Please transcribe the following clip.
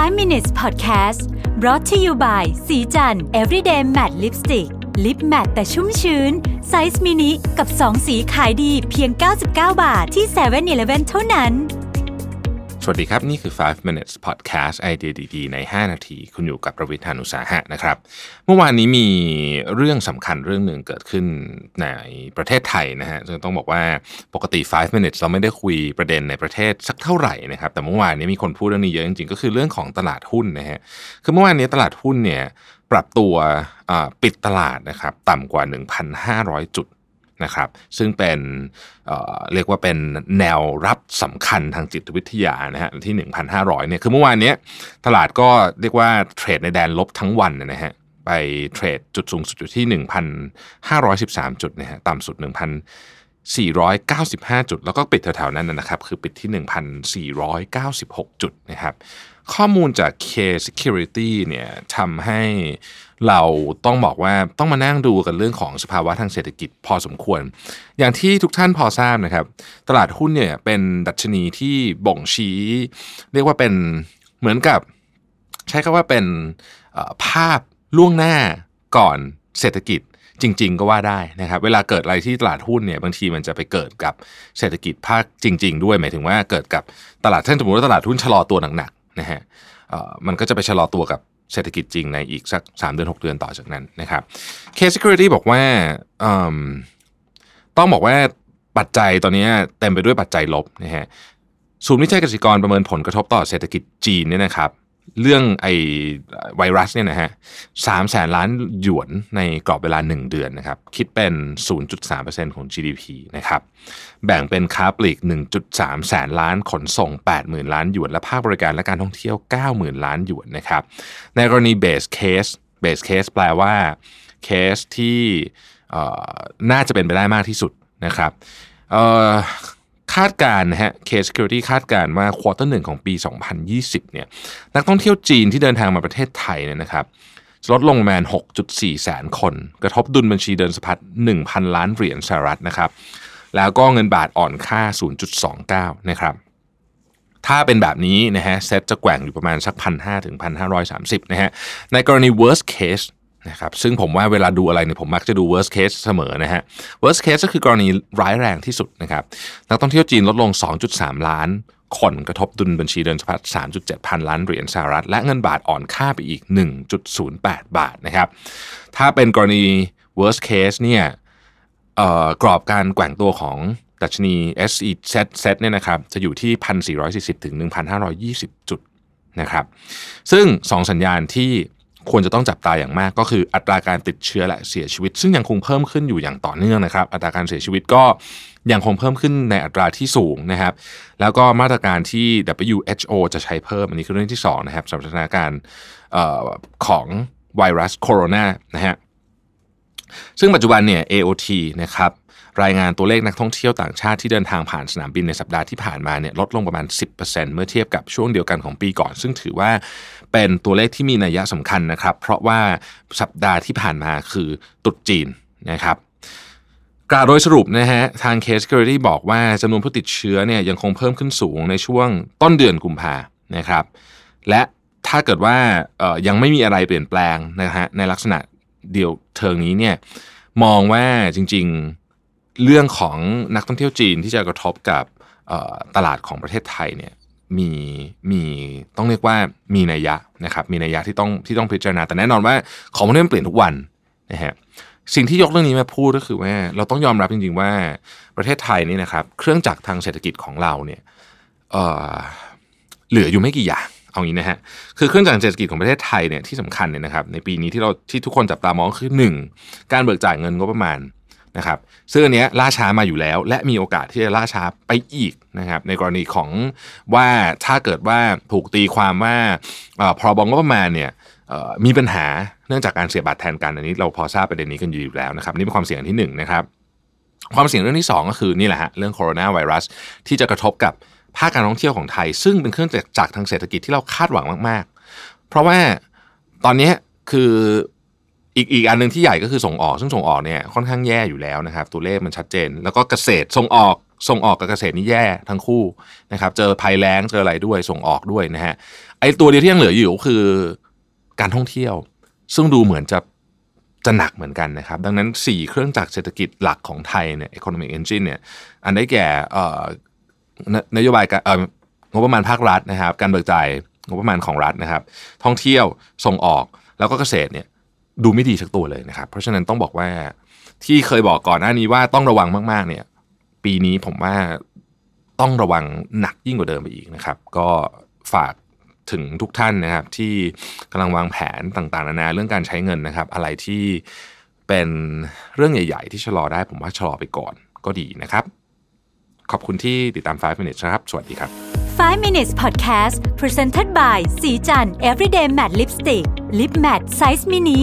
5 minutes podcast brought to you by ศรีจันทร์ everyday matte lipstick lip matte แต่ชุ่มชื้น size mini กับ 2 สีขายดีเพียง 99 บาทที่7 e เ e ่ e อเท่านั้น สวัสดีครับ นี่คือ 5 minutes podcast ไอเดียดีๆ ใน 5 นาที คุณอยู่กับรวิศ หาญอุตสาหะนะครับ เมื่อวานนี้มีเรื่องสำคัญเรื่องหนึ่งเกิดขึ้นในประเทศไทยนะฮะซึ่งต้องบอกว่าปกติ 5 minutes เราไม่ได้คุยประเด็นในประเทศสักเท่าไหร่นะครับ แต่เมื่อวานนี้มีคนพูดเรื่องนี้เยอะจริงๆ ก็คือเรื่องของตลาดหุ้นนะฮะ คือเมื่อวานนี้ตลาดหุ้นเนี่ยปรับตัวปิดตลาดนะครับต่ำกว่า 1,500 จุด นะครับ ซึ่งเป็นเเรียกว่าเป็นแนวรับสำคัญทางจิตวิทยานะฮะที่ 1,500เนี่ยคือเมื่อวานนี้ตลาดก็เรียกว่าเทรดในแดนลบทั้งวันนะฮะไปเทรดจุดสูงสุดอยู่ที่ 1,513 จุดนะฮะต่ำสุด 495 จุด แล้วก็ปิดแถวๆนั้นนะครับ คือปิดที่ 1,496 จุดนะครับ ข้อมูลจาก K Security เนี่ยทำให้เราต้องบอกว่าต้องมานั่งดูกันเรื่องของสภาวะทางเศรษฐกิจพอสมควร อย่างที่ทุกท่านพอทราบนะครับ ตลาดหุ้นเนี่ยเป็นดัชนีที่บ่งชี้ เรียกว่าเป็นเหมือนกับ ใช้คำว่าเป็นภาพล่วงหน้าก่อนเศรษฐกิจ จริง ๆ ก็ว่าได้นะครับเวลาเกิดอะไรที่ตลาดหุ้นเนี่ยบางทีมันจะไปเกิดกับเศรษฐกิจภาคจริง ๆ ด้วยหมายถึงว่าเกิดกับตลาดเช่นสมมติว่าตลาดหุ้นชะลอตัวหนักๆนะฮะมันก็จะไปชะลอตัวกับเศรษฐกิจจริงในอีกสัก 3 เดือน 6 เดือนต่อจากนั้นนะครับเคส Security บอกว่าต้องบอกว่าปัจจัยตอนนี้เต็มไปด้วยปัจจัยลบนะฮะศูนย์วิจัยเกษตรกรประเมินผลกระทบต่อเศรษฐกิจจีนเนี่ยนะครับ เรื่องไอไวรัสเนี่ยนะฮะสามแสนล้านหยวนในกรอบเวลา 1 เดือนนะครับ คิดเป็น 0.3%ของ GDP นะครับ แบ่งเป็นค้าปลีก 1.3 แสนล้าน ขนส่ง 80,000 ล้านหยวน และภาคบริการและการท่องเที่ยว 90,000 ล้านหยวนนะครับ ในกรณี base case base case แปลว่าเคสที่น่าจะเป็นไปได้มากที่สุดนะครับ คาดการณ์นะฮะ K Security คาดการณ์ว่า quarter หนึ่งของปี 2020 เนี่ย นักท่องเที่ยวจีนที่เดินทางมาประเทศไทยเนี่ยนะครับลดลงประมาณ 6.4 แสนคน กระทบดุลบัญชีเดินสะพัด 1,000 ล้านเหรียญสหรัฐนะครับ แล้วก็เงินบาทอ่อนค่า 0.29 นะครับ ถ้าเป็นแบบนี้นะฮะเซ็ตจะแกว่งอยู่ประมาณสักพันห้าถึงพันห้าร้อยสามสิบนะฮะ ในกรณี worst case นะครับซึ่งผมว่าเวลาดูอะไรเนี่ยผมมักจะดู worst case เสมอนะฮะ worst case ก็คือกรณีร้ายแรงที่สุดนะครับนักท่องเที่ยวจีนลดลง 2.3 ล้านคนกระทบดุลบัญชีเดินสะพัด 3.7 พันล้านเหรียญสหรัฐ และเงินบาทอ่อนค่าไปอีก 1.08 บาทนะครับ ถ้าเป็นกรณี worst case เนี่ยกรอบการแกว่งตัวของดัชนี SE set set เนี่ยนะครับจะอยู่ที่ 1,440 ถึง 1,520 จุดนะครับ ซึ่ง 2 สัญญาณที่ ควรจะต้องจับตาอย่างมากก็คืออัตราการติดเชื้อและเสียชีวิต ซึ่งยังคงเพิ่มขึ้นอยู่อย่างต่อเนื่องนะครับ อัตราการเสียชีวิตก็ยังคงเพิ่มขึ้นในอัตราที่สูงนะครับ แล้วก็มาตรการที่ WHO จะใช้เพิ่มอันนี้คือเรื่องที่2นะครับสำหรับสถานการณ์ของไวรัสโคโรนานะฮะซึ่งปัจจุบันเนี่ย AOT นะครับ รายงานตัวเลขนักท่องเที่ยวต่างชาติที่เดินทางผ่านสนามบินในสัปดาห์ที่ผ่านมาเนี่ยลดลงประมาณ 10%เมื่อเทียบกับช่วงเดียวกันของปีก่อน ซึ่งถือว่าเป็นตัวเลขที่มีนัยสำคัญนะครับ เพราะว่าสัปดาห์ที่ผ่านมาคือตุดจีนนะครับกล่าวโดยสรุปนะฮะทาง Case Security บอกว่าจำนวนผู้ติดเชื้อเนี่ยยังคงเพิ่มขึ้นสูงในช่วงต้นเดือนกุมภานะครับ และถ้าเกิดว่ายังไม่มีอะไรเปลี่ยนแปลงนะฮะในลักษณะเดียวเทิงนี้เนี่ยมองว่าจริงๆ เรื่องของนักท่องเที่ยวจีนที่จะกระทบกับตลาดของประเทศไทยเนี่ยมีมีต้องเรียกว่ามีนัยยะนะครับมีนัยยะที่ต้องที่ต้องพิจารณา แต่แน่นอนว่าของมันเปลี่ยนทุกวันนะฮะสิ่งที่ยกเรื่องนี้มาพูดก็คือว่าเราต้องยอมรับจริง ๆ ว่าประเทศไทยนี่นะครับ เครื่องจักรทางเศรษฐกิจของเราเนี่ยเเหลืออยู่ไม่กี่อย่างเอางี้นะฮะคือเครื่องจักรเศรษฐกิจของประเทศไทยเนี่ยที่สำคัญเนี่ยนะครับในปีนี้ที่เราที่ทุกคนจับตามองคือหนึ่งการเบิกจ่ายเงินงบประมาณ นะครับซึ่งอันนี้ล่าช้ามาอยู่แล้ว และมีโอกาสที่จะล่าช้าไปอีกนะครับในกรณีของว่าถ้าเกิดว่าถูกตีความว่าพรบงบประมาณเนี่ยมีปัญหาเนื่องจากการเสียบัตรแทนกันอันนี้เราพอทราบประเด็นนี้กันอยู่แล้วนะครับนี่เป็นความเสี่ยงที่1นนะครับความเสี่ยงเรื่องที่ 2 ก็คือนี่แหละฮะเรื่องโคโรนาไวรัสที่จะกระทบกับภาคการท่องเที่ยวของไทย ซึ่งเป็นเครื่องจักรทางเศรษฐกิจที่เราคาดหวังมาก ๆ เพราะว่าตอนนี้คือ อีกอีกอันหนึ่งที่ใหญ่ก็คือส่งออก ซึ่งส่งออกเนี่ยค่อนข้างแย่อยู่แล้วนะครับ ตัวเลขมันชัดเจน แล้วก็เกษตรส่งออกส่งออกกับเกษตรนี่แย่ทั้งคู่นะครับเจอภัยแล้งเจออะไรด้วยส่งออกด้วยนะฮะไอตัวเดียวที่ยังเหลืออยู่ก็คือการท่องเที่ยว ซึ่งดูเหมือนจะจะหนักเหมือนกันนะครับ ดังนั้น 4 เครื่องจักรเศรษฐกิจหลักของไทยเนี่ย economic engine เนี่ยอันได้แก่เอ่อนโยบายการเอ่องบประมาณภาครัฐนะครับ การเบิกจ่ายงบประมาณของรัฐนะครับ ท่องเที่ยวส่งออกแล้วก็เกษตรเนี่ย ดูไม่ดีสักตัวเลยนะครับ เพราะฉะนั้นต้องบอกว่าที่เคยบอกก่อนหน้านี้ว่าต้องระวังมาก ๆ เนี่ย ปีนี้ผมว่าต้องระวังหนักยิ่งกว่าเดิมไปอีกนะครับ ก็ฝากถึงทุกท่านนะครับ ที่กำลังวางแผนต่างๆนานาเรื่องการใช้เงินนะครับ อะไรที่เป็นเรื่องใหญ่ ๆ ที่ชะลอได้ผมว่าชะลอไปก่อนก็ดีนะครับ ขอบคุณที่ติดตาม 5 minutes นะครับ สวัสดีครับ 5 minutes podcast presented by สีจัน everyday matte lipstick lip matte size mini